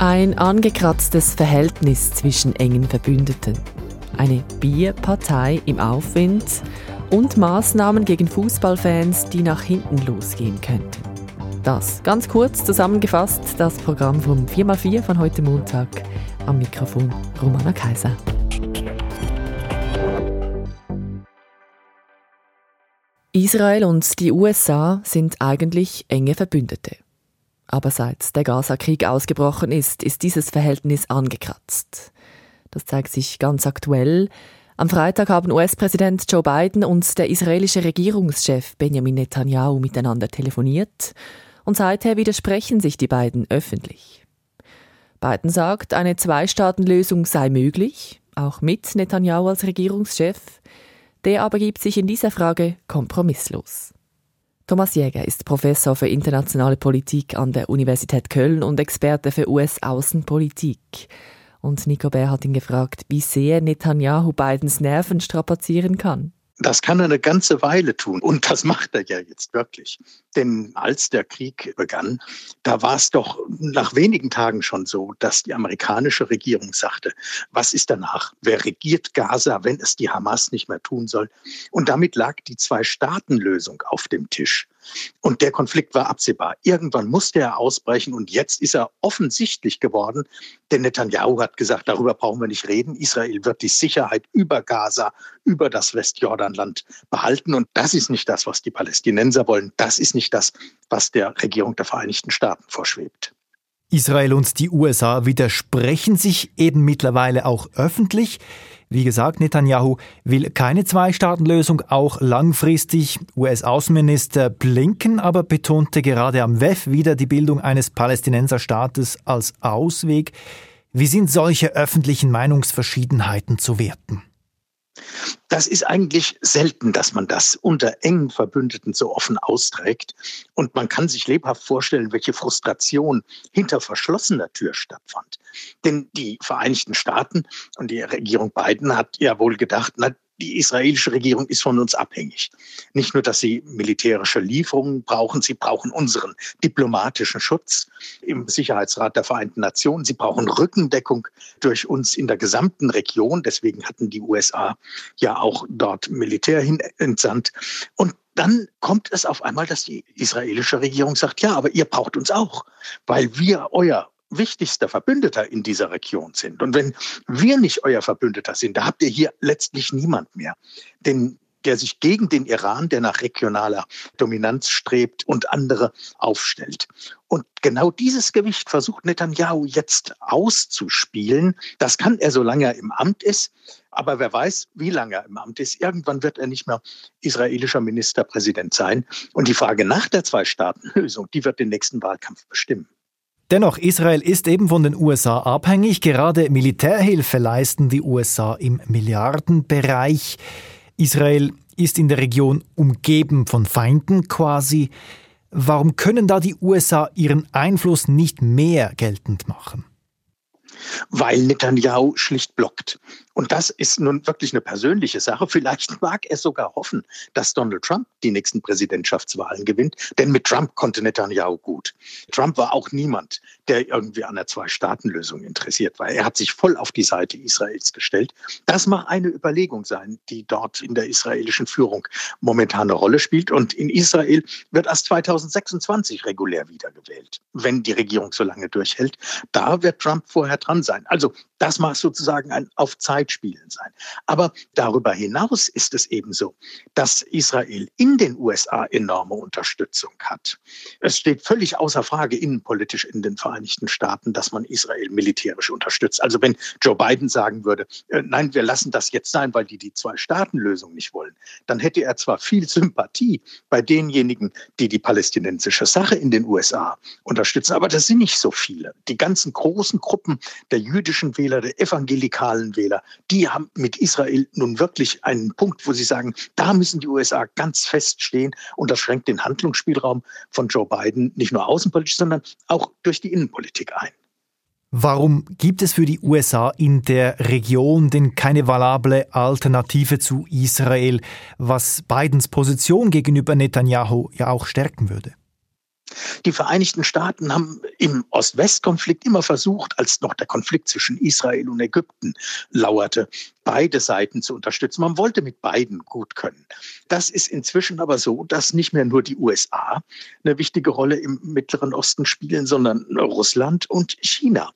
Ein angekratztes Verhältnis zwischen engen Verbündeten. Eine Bierpartei im Aufwind und Maßnahmen gegen Fußballfans, die nach hinten losgehen könnten. Das ganz kurz zusammengefasst das Programm vom 4x4 von heute Montag. Am Mikrofon Romana Kaiser. Israel und die USA sind eigentlich enge Verbündete. Aber seit der Gaza-Krieg ausgebrochen ist, ist dieses Verhältnis angekratzt. Das zeigt sich ganz aktuell. Am Freitag haben US-Präsident Joe Biden und der israelische Regierungschef Benjamin Netanyahu miteinander telefoniert und seither widersprechen sich die beiden öffentlich. Biden sagt, eine Zwei-Staaten-Lösung sei möglich, auch mit Netanyahu als Regierungschef. Der aber gibt sich in dieser Frage kompromisslos. Thomas Jäger ist Professor für internationale Politik an der Universität Köln und Experte für US-Außenpolitik. Und Nico Bär hat ihn gefragt, wie sehr Netanyahu Bidens Nerven strapazieren kann. Das kann er eine ganze Weile tun. Und das macht er ja jetzt wirklich. Denn als der Krieg begann, da war es doch nach wenigen Tagen schon so, dass die amerikanische Regierung sagte, was ist danach? Wer regiert Gaza, wenn es die Hamas nicht mehr tun soll? Und damit lag die Zwei-Staaten-Lösung auf dem Tisch. Und der Konflikt war absehbar. Irgendwann musste er ausbrechen und jetzt ist er offensichtlich geworden, denn Netanyahu hat gesagt, darüber brauchen wir nicht reden. Israel wird die Sicherheit über Gaza, über das Westjordanland behalten und das ist nicht das, was die Palästinenser wollen. Das ist nicht das, was der Regierung der Vereinigten Staaten vorschwebt. Israel und die USA widersprechen sich eben mittlerweile auch öffentlich. Wie gesagt, Netanyahu will keine Zwei-Staaten-Lösung, auch langfristig. US-Außenminister Blinken aber betonte gerade am WEF wieder die Bildung eines Palästinenserstaates als Ausweg. Wie sind solche öffentlichen Meinungsverschiedenheiten zu werten? Das ist eigentlich selten, dass man das unter engen Verbündeten so offen austrägt. Und man kann sich lebhaft vorstellen, welche Frustration hinter verschlossener Tür stattfand. Denn die Vereinigten Staaten und die Regierung Biden hat ja wohl gedacht, na, die israelische Regierung ist von uns abhängig. Nicht nur, dass sie militärische Lieferungen brauchen, sie brauchen unseren diplomatischen Schutz im Sicherheitsrat der Vereinten Nationen. Sie brauchen Rückendeckung durch uns in der gesamten Region. Deswegen hatten die USA ja auch dort Militär hin entsandt. Und dann kommt es auf einmal, dass die israelische Regierung sagt, ja, aber ihr braucht uns auch, weil wir euer wichtigster Verbündeter in dieser Region sind. Und wenn wir nicht euer Verbündeter sind, da habt ihr hier letztlich niemand mehr. Denn der sich gegen den Iran, der nach regionaler Dominanz strebt und andere aufstellt. Und genau dieses Gewicht versucht Netanyahu jetzt auszuspielen. Das kann er, solange er im Amt ist. Aber wer weiß, wie lange er im Amt ist. Irgendwann wird er nicht mehr israelischer Ministerpräsident sein. Und die Frage nach der Zwei-Staaten-Lösung, die wird den nächsten Wahlkampf bestimmen. Dennoch, Israel ist eben von den USA abhängig. Gerade Militärhilfe leisten die USA im Milliardenbereich. Israel ist in der Region umgeben von Feinden quasi. Warum können da die USA ihren Einfluss nicht mehr geltend machen? weil Netanyahu schlicht blockt. Und das ist nun wirklich eine persönliche Sache. Vielleicht mag er sogar hoffen, dass Donald Trump die nächsten Präsidentschaftswahlen gewinnt, denn mit Trump konnte Netanyahu gut. Trump war auch niemand, der irgendwie an der Zwei-Staaten-Lösung interessiert war. Er hat sich voll auf die Seite Israels gestellt. Das mag eine Überlegung sein, die dort in der israelischen Führung momentan eine Rolle spielt. Und in Israel wird erst 2026 regulär wiedergewählt, wenn die Regierung so lange durchhält. Da wird Trump vorher dran sein. Also das mag sozusagen ein auf spielen sein. Aber darüber hinaus ist es eben so, dass Israel in den USA enorme Unterstützung hat. Es steht völlig außer Frage innenpolitisch in den Vereinigten Staaten, dass man Israel militärisch unterstützt. Also wenn Joe Biden sagen würde, äh, nein, wir lassen das jetzt sein, weil die die Zwei-Staaten-Lösung nicht wollen, dann hätte er zwar viel Sympathie bei denjenigen, die die palästinensische Sache in den USA unterstützen, aber das sind nicht so viele. Die ganzen großen Gruppen der jüdischen Wähler, der evangelikalen Wähler, die haben mit Israel nun wirklich einen Punkt, wo sie sagen, da müssen die USA ganz fest stehen und das schränkt den Handlungsspielraum von Joe Biden nicht nur außenpolitisch, sondern auch durch die Innenpolitik ein. Warum gibt es für die USA in der Region denn keine valable Alternative zu Israel, was Bidens Position gegenüber Netanyahu ja auch stärken würde? Die Vereinigten Staaten haben im Ost-West-Konflikt immer versucht, als noch der Konflikt zwischen Israel und Ägypten lauerte, beide Seiten zu unterstützen. Man wollte mit beiden gut können. Das ist inzwischen aber so, dass nicht mehr nur die USA eine wichtige Rolle im Mittleren Osten spielen, sondern Russland und China.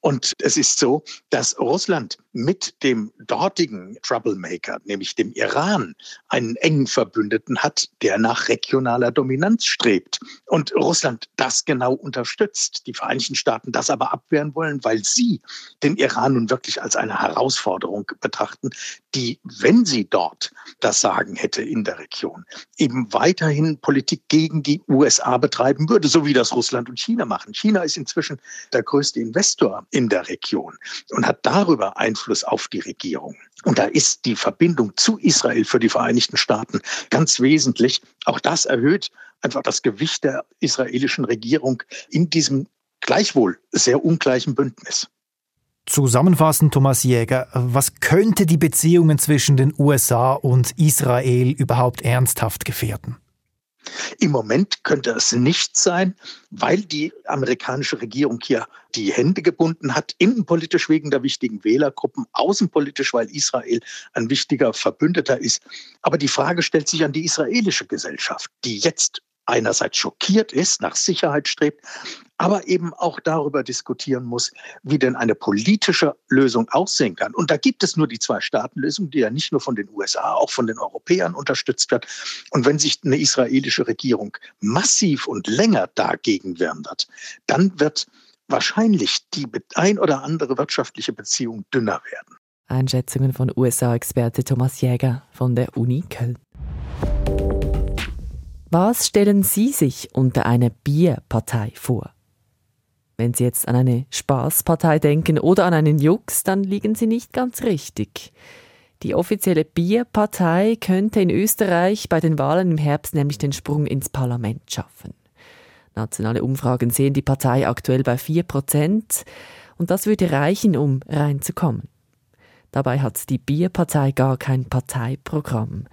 Und es ist so, dass Russland mit dem dortigen Troublemaker, nämlich dem Iran, einen engen Verbündeten hat, der nach regionaler Dominanz strebt. Und Russland das genau unterstützt. Die Vereinigten Staaten das aber abwehren wollen, weil sie den Iran nun wirklich als eine Herausforderung betrachten, die, wenn sie dort das Sagen hätte in der Region, eben weiterhin Politik gegen die USA betreiben würde, so wie das Russland und China machen. China ist inzwischen der größte Investor in der Region und hat darüber Einfluss auf die Regierung. Und da ist die Verbindung zu Israel für die Vereinigten Staaten ganz wesentlich. Auch das erhöht einfach das Gewicht der israelischen Regierung in diesem gleichwohl sehr ungleichen Bündnis. Zusammenfassend, Thomas Jäger, was könnte die Beziehungen zwischen den USA und Israel überhaupt ernsthaft gefährden? Im Moment könnte es nicht sein, weil die amerikanische Regierung hier die Hände gebunden hat, innenpolitisch wegen der wichtigen Wählergruppen, außenpolitisch, weil Israel ein wichtiger Verbündeter ist. Aber die Frage stellt sich an die israelische Gesellschaft, die jetzt einerseits schockiert ist, nach Sicherheit strebt, aber eben auch darüber diskutieren muss, wie denn eine politische Lösung aussehen kann. Und da gibt es nur die Zwei-Staaten-Lösung, die ja nicht nur von den USA, auch von den Europäern unterstützt wird. Und wenn sich eine israelische Regierung massiv und länger dagegen wird, dann wird wahrscheinlich die ein oder andere wirtschaftliche Beziehung dünner werden. Einschätzungen von USA-Experte Thomas Jäger von der Uni Köln. Was stellen Sie sich unter einer Bierpartei vor? Wenn Sie jetzt an eine Spaßpartei denken oder an einen Jux, dann liegen Sie nicht ganz richtig. Die offizielle Bierpartei könnte in Österreich bei den Wahlen im Herbst nämlich den Sprung ins Parlament schaffen. Nationale Umfragen sehen die Partei aktuell bei 4 Prozent und das würde reichen, um reinzukommen. Dabei hat die Bierpartei gar kein Parteiprogramm.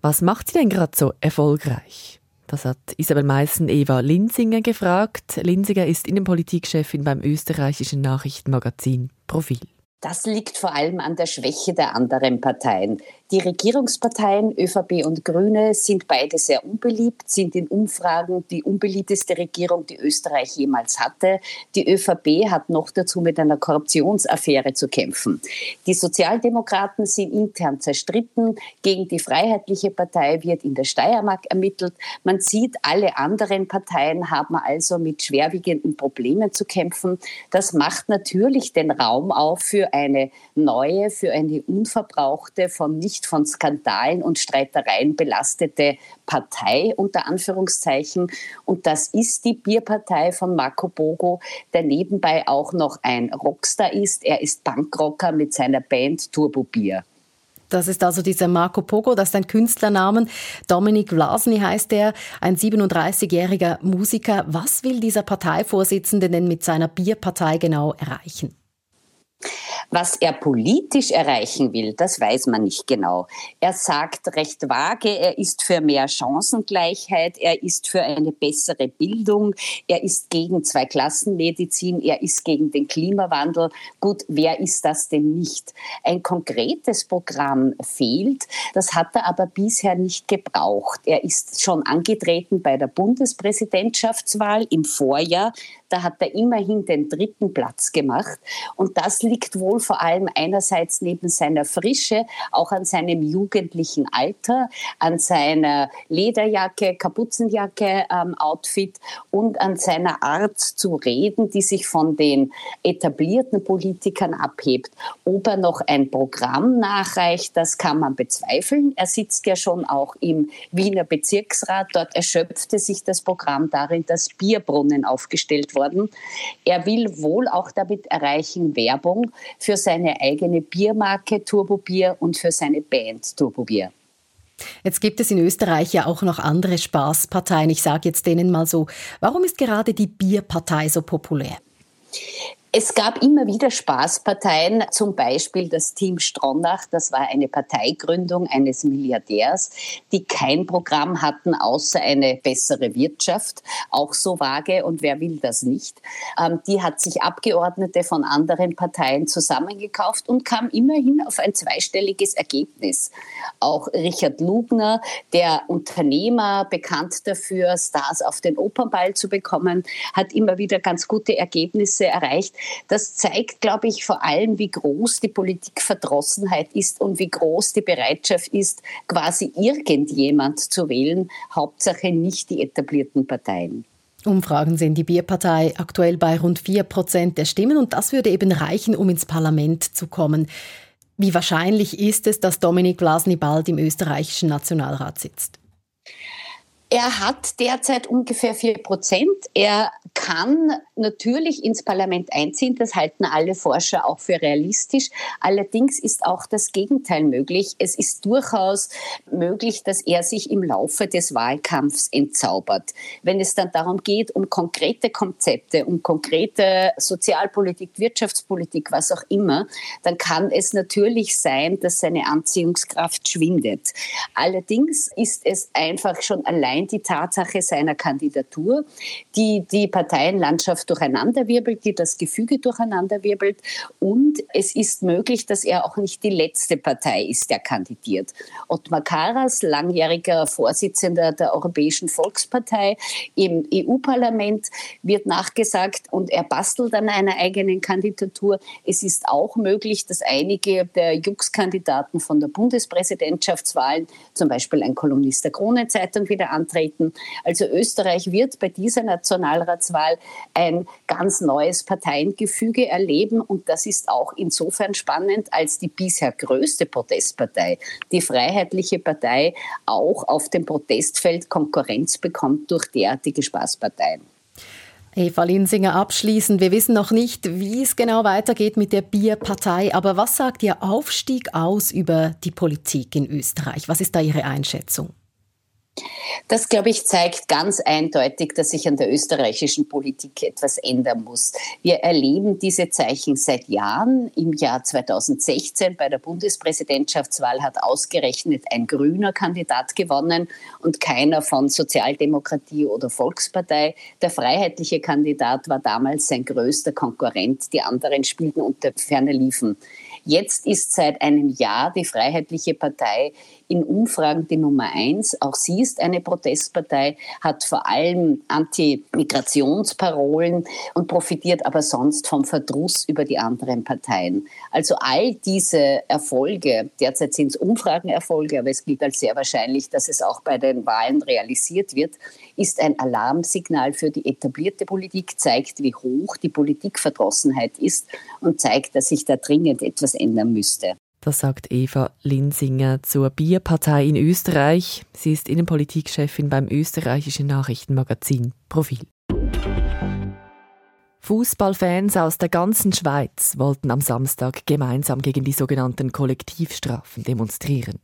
Was macht sie denn gerade so erfolgreich? Das hat Isabel Meissen Eva Linsinger gefragt. Linsinger ist Innenpolitikchefin beim österreichischen Nachrichtenmagazin Profil. Das liegt vor allem an der Schwäche der anderen Parteien. Die Regierungsparteien ÖVP und Grüne sind beide sehr unbeliebt, sind in Umfragen die unbeliebteste Regierung, die Österreich jemals hatte. Die ÖVP hat noch dazu mit einer Korruptionsaffäre zu kämpfen. Die Sozialdemokraten sind intern zerstritten. Gegen die Freiheitliche Partei wird in der Steiermark ermittelt. Man sieht, alle anderen Parteien haben also mit schwerwiegenden Problemen zu kämpfen. Das macht natürlich den Raum auf für eine neue, für eine unverbrauchte, von nicht von Skandalen und Streitereien belastete Partei unter Anführungszeichen. Und das ist die Bierpartei von Marco Bogo, der nebenbei auch noch ein Rockstar ist. Er ist Punkrocker mit seiner Band Turbo Bier. Das ist also dieser Marco Pogo, das ist ein Künstlernamen. Dominik Vlasny heißt er, ein 37-jähriger Musiker. Was will dieser Parteivorsitzende denn mit seiner Bierpartei genau erreichen? Was er politisch erreichen will, das weiß man nicht genau. Er sagt recht vage, er ist für mehr Chancengleichheit, er ist für eine bessere Bildung, er ist gegen Zweiklassenmedizin, er ist gegen den Klimawandel. Gut, wer ist das denn nicht? Ein konkretes Programm fehlt, das hat er aber bisher nicht gebraucht. Er ist schon angetreten bei der Bundespräsidentschaftswahl im Vorjahr. Da hat er immerhin den dritten Platz gemacht. Und das liegt wohl vor allem einerseits neben seiner Frische, auch an seinem jugendlichen Alter, an seiner Lederjacke, Kapuzenjacke, ähm, Outfit und an seiner Art zu reden, die sich von den etablierten Politikern abhebt. Ob er noch ein Programm nachreicht, das kann man bezweifeln. Er sitzt ja schon auch im Wiener Bezirksrat. Dort erschöpfte sich das Programm darin, dass Bierbrunnen aufgestellt worden. Er will wohl auch damit erreichen, Werbung für seine eigene Biermarke Turbo Bier und für seine Band Turbo Bier. Jetzt gibt es in Österreich ja auch noch andere Spaßparteien. Ich sage jetzt denen mal so, warum ist gerade die Bierpartei so populär? Es gab immer wieder Spaßparteien, zum Beispiel das Team Stronach, das war eine Parteigründung eines Milliardärs, die kein Programm hatten außer eine bessere Wirtschaft, auch so vage und wer will das nicht. Ähm, die hat sich Abgeordnete von anderen Parteien zusammengekauft und kam immerhin auf ein zweistelliges Ergebnis. Auch Richard Lugner, der Unternehmer, bekannt dafür, Stars auf den Opernball zu bekommen, hat immer wieder ganz gute Ergebnisse erreicht. Das zeigt, glaube ich, vor allem, wie groß die Politikverdrossenheit ist und wie groß die Bereitschaft ist, quasi irgendjemand zu wählen, Hauptsache nicht die etablierten Parteien. Umfragen sehen die Bierpartei aktuell bei rund 4 Prozent der Stimmen und das würde eben reichen, um ins Parlament zu kommen. Wie wahrscheinlich ist es, dass Dominik Blasny bald im österreichischen Nationalrat sitzt? Er hat derzeit ungefähr vier Prozent. Er kann natürlich ins Parlament einziehen. Das halten alle Forscher auch für realistisch. Allerdings ist auch das Gegenteil möglich. Es ist durchaus möglich, dass er sich im Laufe des Wahlkampfs entzaubert. Wenn es dann darum geht, um konkrete Konzepte, um konkrete Sozialpolitik, Wirtschaftspolitik, was auch immer, dann kann es natürlich sein, dass seine Anziehungskraft schwindet. Allerdings ist es einfach schon allein allein die Tatsache seiner Kandidatur, die die Parteienlandschaft durcheinanderwirbelt, die das Gefüge durcheinanderwirbelt. Und es ist möglich, dass er auch nicht die letzte Partei ist, der kandidiert. Ottmar Karas, langjähriger Vorsitzender der Europäischen Volkspartei im EU-Parlament, wird nachgesagt und er bastelt an einer eigenen Kandidatur. Es ist auch möglich, dass einige der Jux-Kandidaten von der Bundespräsidentschaftswahl, zum Beispiel ein Kolumnist der Kronenzeitung, wieder antreten antreten. Also Österreich wird bei dieser Nationalratswahl ein ganz neues Parteiengefüge erleben und das ist auch insofern spannend, als die bisher größte Protestpartei, die Freiheitliche Partei, auch auf dem Protestfeld Konkurrenz bekommt durch derartige Spaßparteien. Eva Linsinger abschließend. Wir wissen noch nicht, wie es genau weitergeht mit der Bierpartei, aber was sagt Ihr Aufstieg aus über die Politik in Österreich? Was ist da Ihre Einschätzung? Das, glaube ich, zeigt ganz eindeutig, dass sich an der österreichischen Politik etwas ändern muss. Wir erleben diese Zeichen seit Jahren. Im Jahr 2016 bei der Bundespräsidentschaftswahl hat ausgerechnet ein grüner Kandidat gewonnen und keiner von Sozialdemokratie oder Volkspartei. Der freiheitliche Kandidat war damals sein größter Konkurrent. Die anderen spielten unter ferner Liefen. Jetzt ist seit einem Jahr die Freiheitliche Partei in Umfragen die Nummer eins. Auch sie ist eine Protestpartei, hat vor allem Anti-Migrationsparolen und profitiert aber sonst vom Verdruss über die anderen Parteien. Also all diese Erfolge, derzeit sind es Umfragenerfolge, aber es gilt als sehr wahrscheinlich, dass es auch bei den Wahlen realisiert wird, ist ein Alarmsignal für die etablierte Politik, zeigt, wie hoch die Politikverdrossenheit ist und zeigt, dass sich da dringend etwas ändern müsste. Das sagt Eva Linsinger zur Bierpartei in Österreich. Sie ist Innenpolitikchefin beim österreichischen Nachrichtenmagazin Profil. Fußballfans aus der ganzen Schweiz wollten am Samstag gemeinsam gegen die sogenannten Kollektivstrafen demonstrieren.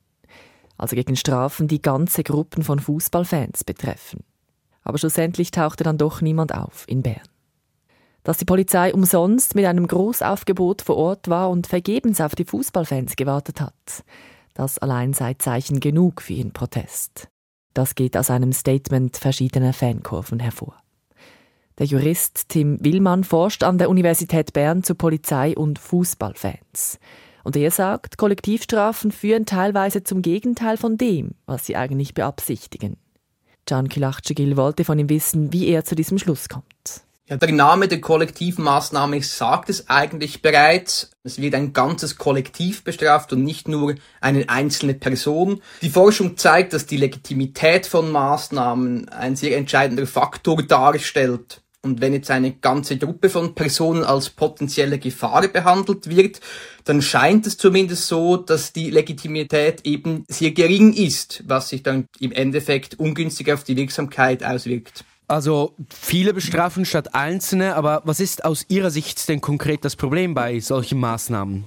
Also gegen Strafen, die ganze Gruppen von Fußballfans betreffen. Aber schlussendlich tauchte dann doch niemand auf in Bern dass die Polizei umsonst mit einem Großaufgebot vor Ort war und vergebens auf die Fußballfans gewartet hat. Das allein sei Zeichen genug für ihren Protest. Das geht aus einem Statement verschiedener Fankurven hervor. Der Jurist Tim Willmann forscht an der Universität Bern zu Polizei und Fußballfans. Und er sagt, Kollektivstrafen führen teilweise zum Gegenteil von dem, was sie eigentlich beabsichtigen. Can Kilachcigil wollte von ihm wissen, wie er zu diesem Schluss kommt. Ja, der Name der Kollektivmaßnahme sagt es eigentlich bereits. Es wird ein ganzes Kollektiv bestraft und nicht nur eine einzelne Person. Die Forschung zeigt, dass die Legitimität von Maßnahmen ein sehr entscheidender Faktor darstellt. Und wenn jetzt eine ganze Gruppe von Personen als potenzielle Gefahr behandelt wird, dann scheint es zumindest so, dass die Legitimität eben sehr gering ist, was sich dann im Endeffekt ungünstig auf die Wirksamkeit auswirkt. Also viele bestrafen statt einzelne, aber was ist aus Ihrer Sicht denn konkret das Problem bei solchen Maßnahmen?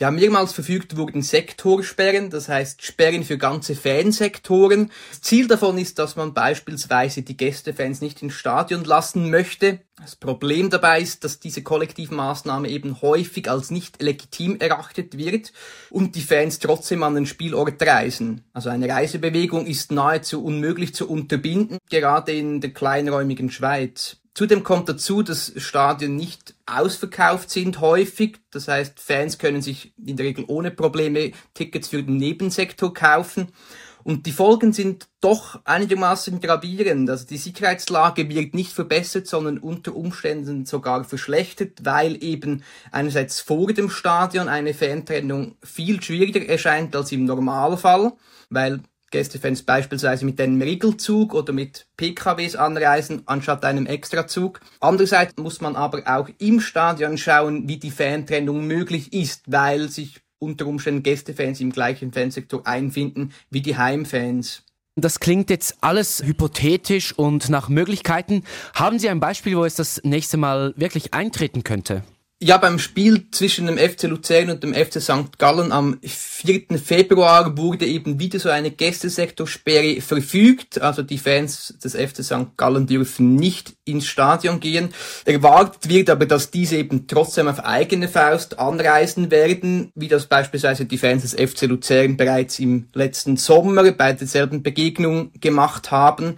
Ja, mehrmals verfügt wurden Sektorsperren, das heißt Sperren für ganze Fansektoren. Das Ziel davon ist, dass man beispielsweise die Gästefans nicht ins Stadion lassen möchte. Das Problem dabei ist, dass diese Kollektivmaßnahme eben häufig als nicht legitim erachtet wird und die Fans trotzdem an den Spielort reisen. Also eine Reisebewegung ist nahezu unmöglich zu unterbinden, gerade in der kleinräumigen Schweiz. Zudem kommt dazu, dass Stadien nicht ausverkauft sind häufig. Das heißt, Fans können sich in der Regel ohne Probleme Tickets für den Nebensektor kaufen. Und die Folgen sind doch einigermaßen gravierend. Also die Sicherheitslage wird nicht verbessert, sondern unter Umständen sogar verschlechtert, weil eben einerseits vor dem Stadion eine Fantrennung viel schwieriger erscheint als im Normalfall, weil Gästefans beispielsweise mit einem Regelzug oder mit PKWs anreisen, anstatt einem Extrazug. Andererseits muss man aber auch im Stadion schauen, wie die Fantrennung möglich ist, weil sich unter Umständen Gästefans im gleichen Fansektor einfinden wie die Heimfans. Das klingt jetzt alles hypothetisch und nach Möglichkeiten. Haben Sie ein Beispiel, wo es das nächste Mal wirklich eintreten könnte? Ja, beim Spiel zwischen dem FC Luzern und dem FC St. Gallen am 4. Februar wurde eben wieder so eine Gästesektorsperre verfügt. Also die Fans des FC St. Gallen dürfen nicht ins Stadion gehen. Erwartet wird aber, dass diese eben trotzdem auf eigene Faust anreisen werden, wie das beispielsweise die Fans des FC Luzern bereits im letzten Sommer bei derselben Begegnung gemacht haben.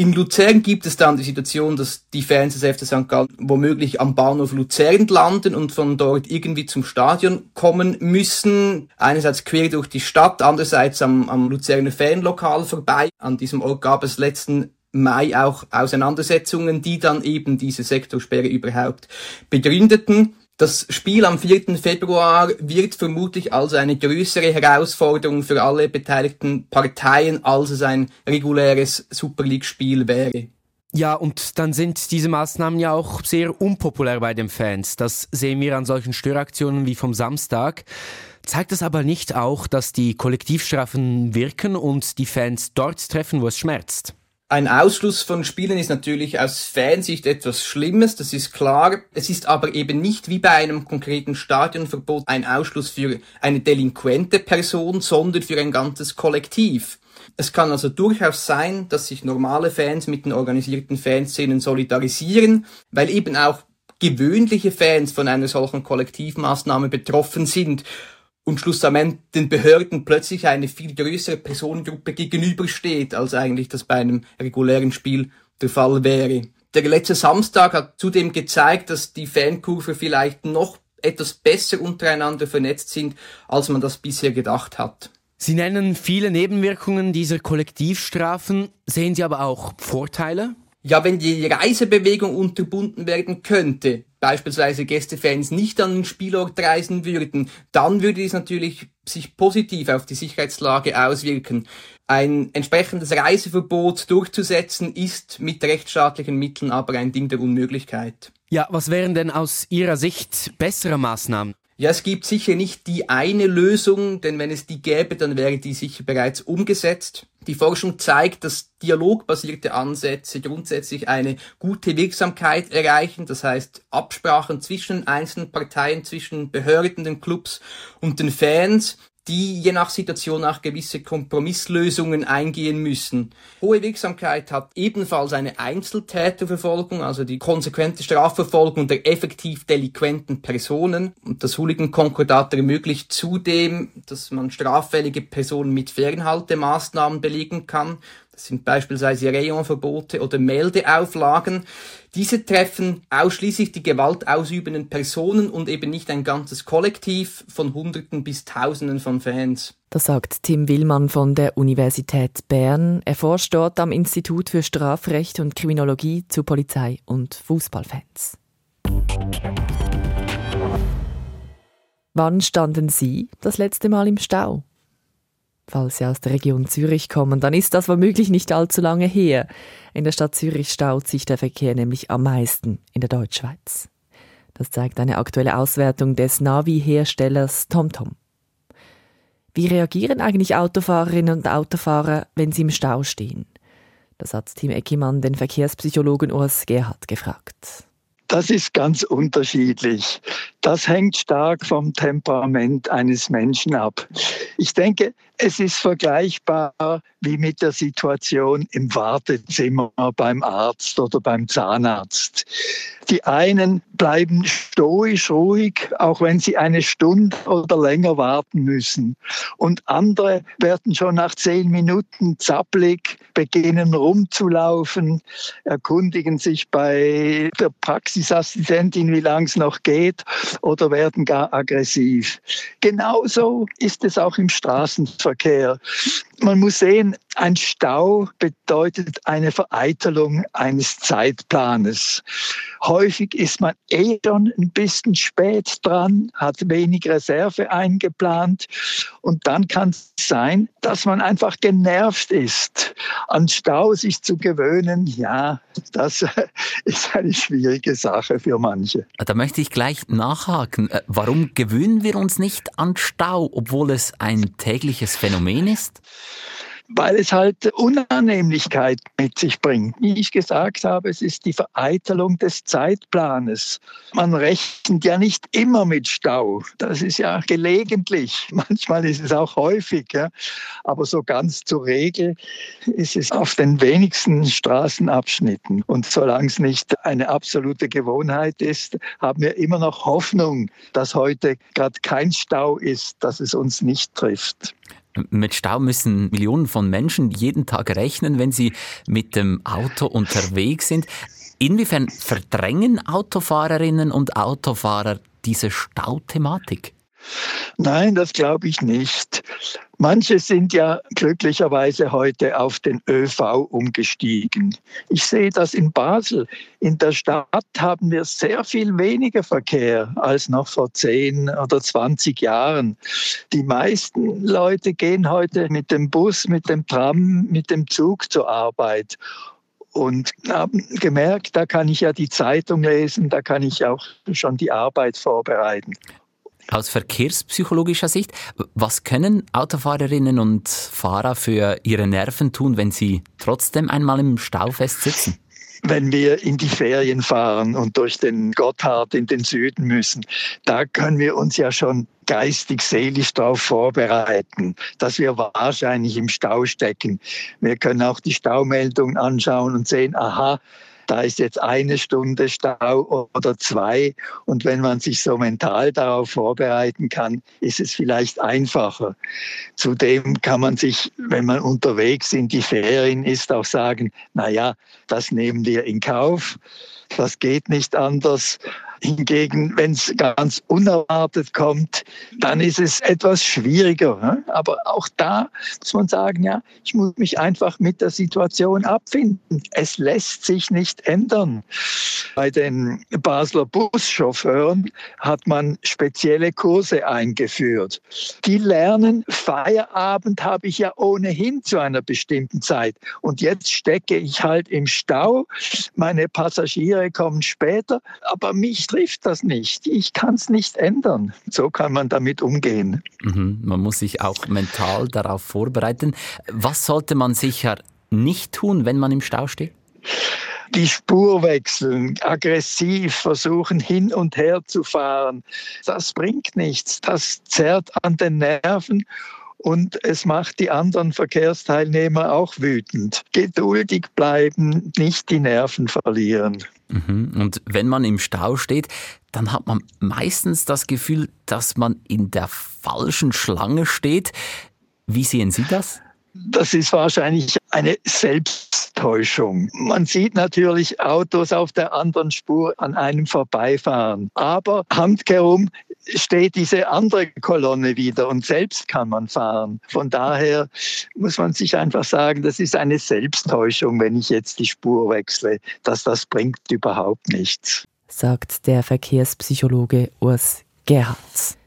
In Luzern gibt es dann die Situation, dass die Fans des FC St. Gallen womöglich am Bahnhof Luzern landen und von dort irgendwie zum Stadion kommen müssen. Einerseits quer durch die Stadt, andererseits am, am Luzerner Fanlokal vorbei. An diesem Ort gab es letzten Mai auch Auseinandersetzungen, die dann eben diese Sektorsperre überhaupt begründeten. Das Spiel am 4. Februar wird vermutlich also eine größere Herausforderung für alle beteiligten Parteien, als es ein reguläres Super League-Spiel wäre. Ja, und dann sind diese Maßnahmen ja auch sehr unpopulär bei den Fans. Das sehen wir an solchen Störaktionen wie vom Samstag. Zeigt das aber nicht auch, dass die Kollektivstrafen wirken und die Fans dort treffen, wo es schmerzt? Ein Ausschluss von Spielen ist natürlich aus Fansicht etwas Schlimmes, das ist klar. Es ist aber eben nicht wie bei einem konkreten Stadionverbot ein Ausschluss für eine delinquente Person, sondern für ein ganzes Kollektiv. Es kann also durchaus sein, dass sich normale Fans mit den organisierten Fanszenen solidarisieren, weil eben auch gewöhnliche Fans von einer solchen Kollektivmaßnahme betroffen sind und schlussendlich den Behörden plötzlich eine viel größere Personengruppe gegenübersteht, als eigentlich das bei einem regulären Spiel der Fall wäre. Der letzte Samstag hat zudem gezeigt, dass die Fankurve vielleicht noch etwas besser untereinander vernetzt sind, als man das bisher gedacht hat. Sie nennen viele Nebenwirkungen dieser Kollektivstrafen. Sehen Sie aber auch Vorteile? Ja, wenn die Reisebewegung unterbunden werden könnte, beispielsweise Gästefans nicht an den Spielort reisen würden, dann würde dies natürlich sich positiv auf die Sicherheitslage auswirken. Ein entsprechendes Reiseverbot durchzusetzen ist mit rechtsstaatlichen Mitteln aber ein Ding der Unmöglichkeit. Ja, was wären denn aus Ihrer Sicht bessere Maßnahmen? Ja, es gibt sicher nicht die eine Lösung, denn wenn es die gäbe, dann wäre die sicher bereits umgesetzt. Die Forschung zeigt, dass dialogbasierte Ansätze grundsätzlich eine gute Wirksamkeit erreichen, das heißt Absprachen zwischen einzelnen Parteien, zwischen Behörden, den Clubs und den Fans die je nach Situation auch gewisse Kompromisslösungen eingehen müssen. Hohe Wirksamkeit hat ebenfalls eine Einzeltäterverfolgung, also die konsequente Strafverfolgung der effektiv delinquenten Personen. Und das Hooligan-Konkordat ermöglicht zudem, dass man straffällige Personen mit Fernhaltemaßnahmen belegen kann. Sind beispielsweise Rayonverbote oder Meldeauflagen. Diese treffen ausschließlich die gewaltausübenden Personen und eben nicht ein ganzes Kollektiv von Hunderten bis Tausenden von Fans. Das sagt Tim Willmann von der Universität Bern. Er forscht dort am Institut für Strafrecht und Kriminologie zu Polizei und Fußballfans. Wann standen Sie das letzte Mal im Stau? Falls Sie aus der Region Zürich kommen, dann ist das womöglich nicht allzu lange her. In der Stadt Zürich staut sich der Verkehr nämlich am meisten in der Deutschschweiz. Das zeigt eine aktuelle Auswertung des Navi-Herstellers TomTom. Wie reagieren eigentlich Autofahrerinnen und Autofahrer, wenn sie im Stau stehen? Das hat Tim Eckimann den Verkehrspsychologen Urs Gerhard gefragt. Das ist ganz unterschiedlich. Das hängt stark vom Temperament eines Menschen ab. Ich denke, es ist vergleichbar wie mit der Situation im Wartezimmer beim Arzt oder beim Zahnarzt. Die einen bleiben stoisch ruhig, auch wenn sie eine Stunde oder länger warten müssen. Und andere werden schon nach zehn Minuten zappelig, beginnen rumzulaufen, erkundigen sich bei der Praxisassistentin, wie lang es noch geht, oder werden gar aggressiv. Genauso ist es auch im Straßenverkehr. Man muss sehen, ein Stau bedeutet eine Vereitelung eines Zeitplanes. Häufig ist man eh schon ein bisschen spät dran, hat wenig Reserve eingeplant und dann kann es sein, dass man einfach genervt ist. An Stau sich zu gewöhnen, ja, das ist eine schwierige Sache für manche. Da möchte ich gleich nachhaken. Äh, warum gewöhnen wir uns nicht an Stau, obwohl es ein tägliches Phänomen ist? Weil es halt Unannehmlichkeit mit sich bringt. Wie ich gesagt habe, es ist die Vereitelung des Zeitplanes. Man rechnet ja nicht immer mit Stau. Das ist ja gelegentlich. Manchmal ist es auch häufig. Ja. Aber so ganz zur Regel ist es auf den wenigsten Straßenabschnitten. Und solange es nicht eine absolute Gewohnheit ist, haben wir immer noch Hoffnung, dass heute gerade kein Stau ist, dass es uns nicht trifft. Mit Stau müssen Millionen von Menschen jeden Tag rechnen, wenn sie mit dem Auto unterwegs sind. Inwiefern verdrängen Autofahrerinnen und Autofahrer diese Stauthematik? Nein, das glaube ich nicht. Manche sind ja glücklicherweise heute auf den ÖV umgestiegen. Ich sehe das in Basel. In der Stadt haben wir sehr viel weniger Verkehr als noch vor 10 oder 20 Jahren. Die meisten Leute gehen heute mit dem Bus, mit dem Tram, mit dem Zug zur Arbeit und haben gemerkt, da kann ich ja die Zeitung lesen, da kann ich auch schon die Arbeit vorbereiten. Aus verkehrspsychologischer Sicht, was können Autofahrerinnen und Fahrer für ihre Nerven tun, wenn sie trotzdem einmal im Stau festsitzen? wenn wir in die Ferien fahren und durch den Gotthard in den Süden müssen, da können wir uns ja schon geistig, seelisch darauf vorbereiten, dass wir wahrscheinlich im Stau stecken. Wir können auch die Staumeldungen anschauen und sehen, aha, da ist jetzt eine Stunde Stau oder zwei. Und wenn man sich so mental darauf vorbereiten kann, ist es vielleicht einfacher. Zudem kann man sich, wenn man unterwegs in die Ferien ist, auch sagen, na ja, das nehmen wir in Kauf. Das geht nicht anders. Hingegen, wenn es ganz unerwartet kommt, dann ist es etwas schwieriger. Ne? Aber auch da muss man sagen, ja, ich muss mich einfach mit der Situation abfinden. Es lässt sich nicht ändern. Bei den Basler Buschauffeuren hat man spezielle Kurse eingeführt. Die lernen, Feierabend habe ich ja ohnehin zu einer bestimmten Zeit. Und jetzt stecke ich halt im Stau. Meine Passagiere kommen später, aber mich trifft das nicht. Ich kann es nicht ändern. So kann man damit umgehen. Mhm. Man muss sich auch mental darauf vorbereiten. Was sollte man sicher nicht tun, wenn man im Stau steht? die Spur wechseln, aggressiv versuchen hin und her zu fahren. Das bringt nichts. Das zerrt an den Nerven und es macht die anderen Verkehrsteilnehmer auch wütend. Geduldig bleiben, nicht die Nerven verlieren. Mhm. Und wenn man im Stau steht, dann hat man meistens das Gefühl, dass man in der falschen Schlange steht. Wie sehen Sie das? Das ist wahrscheinlich eine Selbsttäuschung. Man sieht natürlich Autos auf der anderen Spur an einem vorbeifahren. Aber handkehrum steht diese andere Kolonne wieder und selbst kann man fahren. Von daher muss man sich einfach sagen, das ist eine Selbsttäuschung, wenn ich jetzt die Spur wechsle, dass das bringt überhaupt nichts. Sagt der Verkehrspsychologe Urs Gerhards.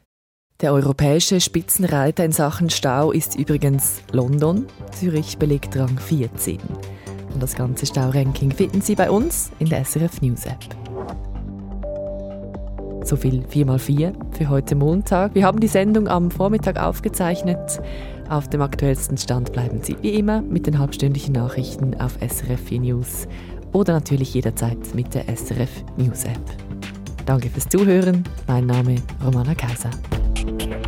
Der europäische Spitzenreiter in Sachen Stau ist übrigens London. Zürich belegt Rang 14. Und das ganze Stauranking finden Sie bei uns in der SRF News App. So viel 4x4 für heute Montag. Wir haben die Sendung am Vormittag aufgezeichnet. Auf dem aktuellsten Stand bleiben Sie wie immer mit den halbstündlichen Nachrichten auf SRF 4 News oder natürlich jederzeit mit der SRF News App. Danke fürs Zuhören. Mein Name Romana Kaiser. Thank you.